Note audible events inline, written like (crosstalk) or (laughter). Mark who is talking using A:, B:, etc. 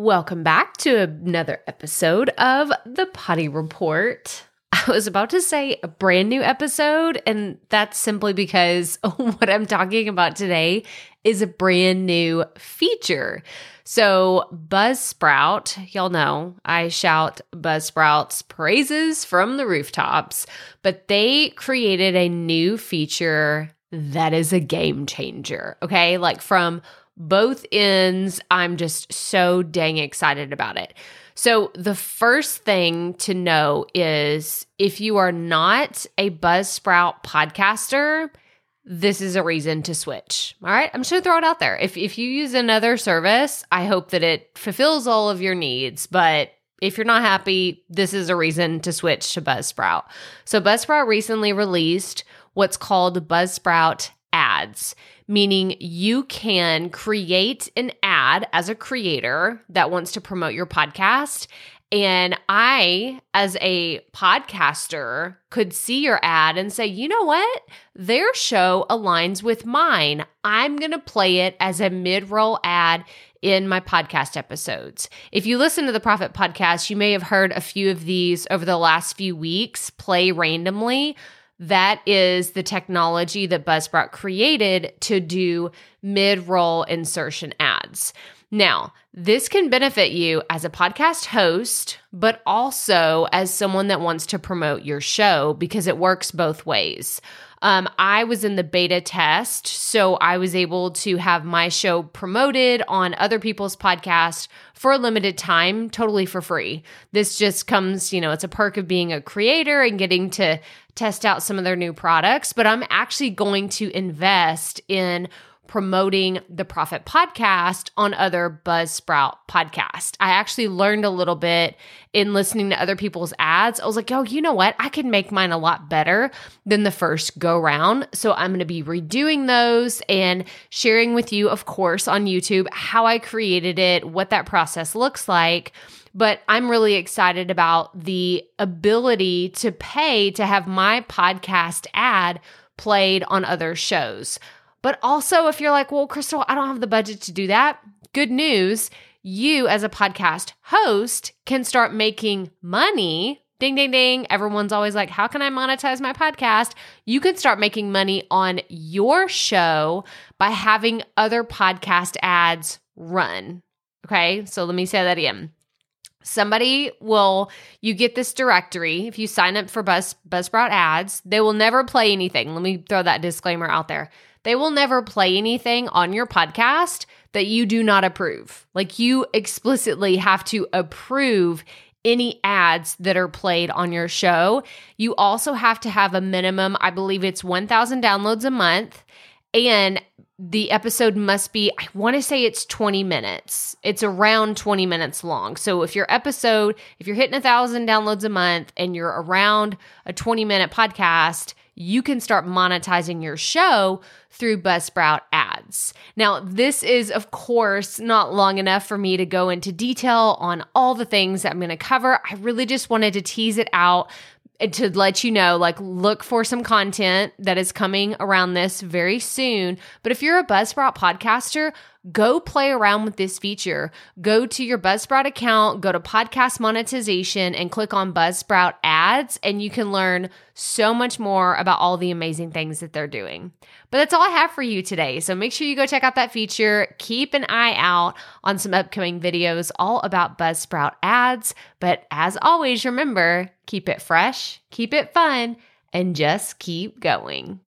A: Welcome back to another episode of the Potty Report. (laughs) I was about to say a brand new episode, and that's simply because (laughs) what I'm talking about today is a brand new feature. So, Buzzsprout, y'all know I shout Buzzsprout's praises from the rooftops, but they created a new feature that is a game changer. Okay. Like from both ends. I'm just so dang excited about it. So, the first thing to know is if you are not a Buzzsprout podcaster, this is a reason to switch. All right. I'm just going to throw it out there. If, if you use another service, I hope that it fulfills all of your needs. But if you're not happy, this is a reason to switch to Buzzsprout. So, Buzzsprout recently released what's called Buzzsprout ads meaning you can create an ad as a creator that wants to promote your podcast. And I, as a podcaster, could see your ad and say, you know what? Their show aligns with mine. I'm going to play it as a mid roll ad in my podcast episodes. If you listen to the Profit Podcast, you may have heard a few of these over the last few weeks play randomly that is the technology that Buzzsprout created to do mid roll insertion ads. Now, this can benefit you as a podcast host, but also as someone that wants to promote your show because it works both ways. Um, I was in the beta test, so I was able to have my show promoted on other people's podcasts for a limited time, totally for free. This just comes, you know, it's a perk of being a creator and getting to test out some of their new products, but I'm actually going to invest in promoting the Profit Podcast on other Buzzsprout podcasts. I actually learned a little bit in listening to other people's ads. I was like, oh, you know what? I can make mine a lot better than the first go round. So I'm going to be redoing those and sharing with you, of course, on YouTube how I created it, what that process looks like but I'm really excited about the ability to pay to have my podcast ad played on other shows. But also, if you're like, well, Crystal, I don't have the budget to do that, good news. You, as a podcast host, can start making money. Ding, ding, ding. Everyone's always like, how can I monetize my podcast? You can start making money on your show by having other podcast ads run. Okay. So let me say that again. Somebody will, you get this directory. If you sign up for Buzz, Buzzsprout ads, they will never play anything. Let me throw that disclaimer out there they will never play anything on your podcast that you do not approve. Like you explicitly have to approve any ads that are played on your show. You also have to have a minimum, I believe it's 1,000 downloads a month. And the episode must be, I want to say it's 20 minutes. It's around 20 minutes long. So if your episode, if you're hitting a thousand downloads a month and you're around a 20 minute podcast, you can start monetizing your show through Buzzsprout ads. Now, this is, of course, not long enough for me to go into detail on all the things that I'm going to cover. I really just wanted to tease it out to let you know, like, look for some content that is coming around this very soon. But if you're a Buzzsprout podcaster, go play around with this feature. Go to your Buzzsprout account, go to podcast monetization, and click on Buzzsprout ads, and you can learn so much more about all the amazing things that they're doing. But that's all I have for you today. So make sure you go check out that feature. Keep an eye out on some upcoming videos all about Buzzsprout ads. But as always, remember keep it fresh, keep it fun, and just keep going.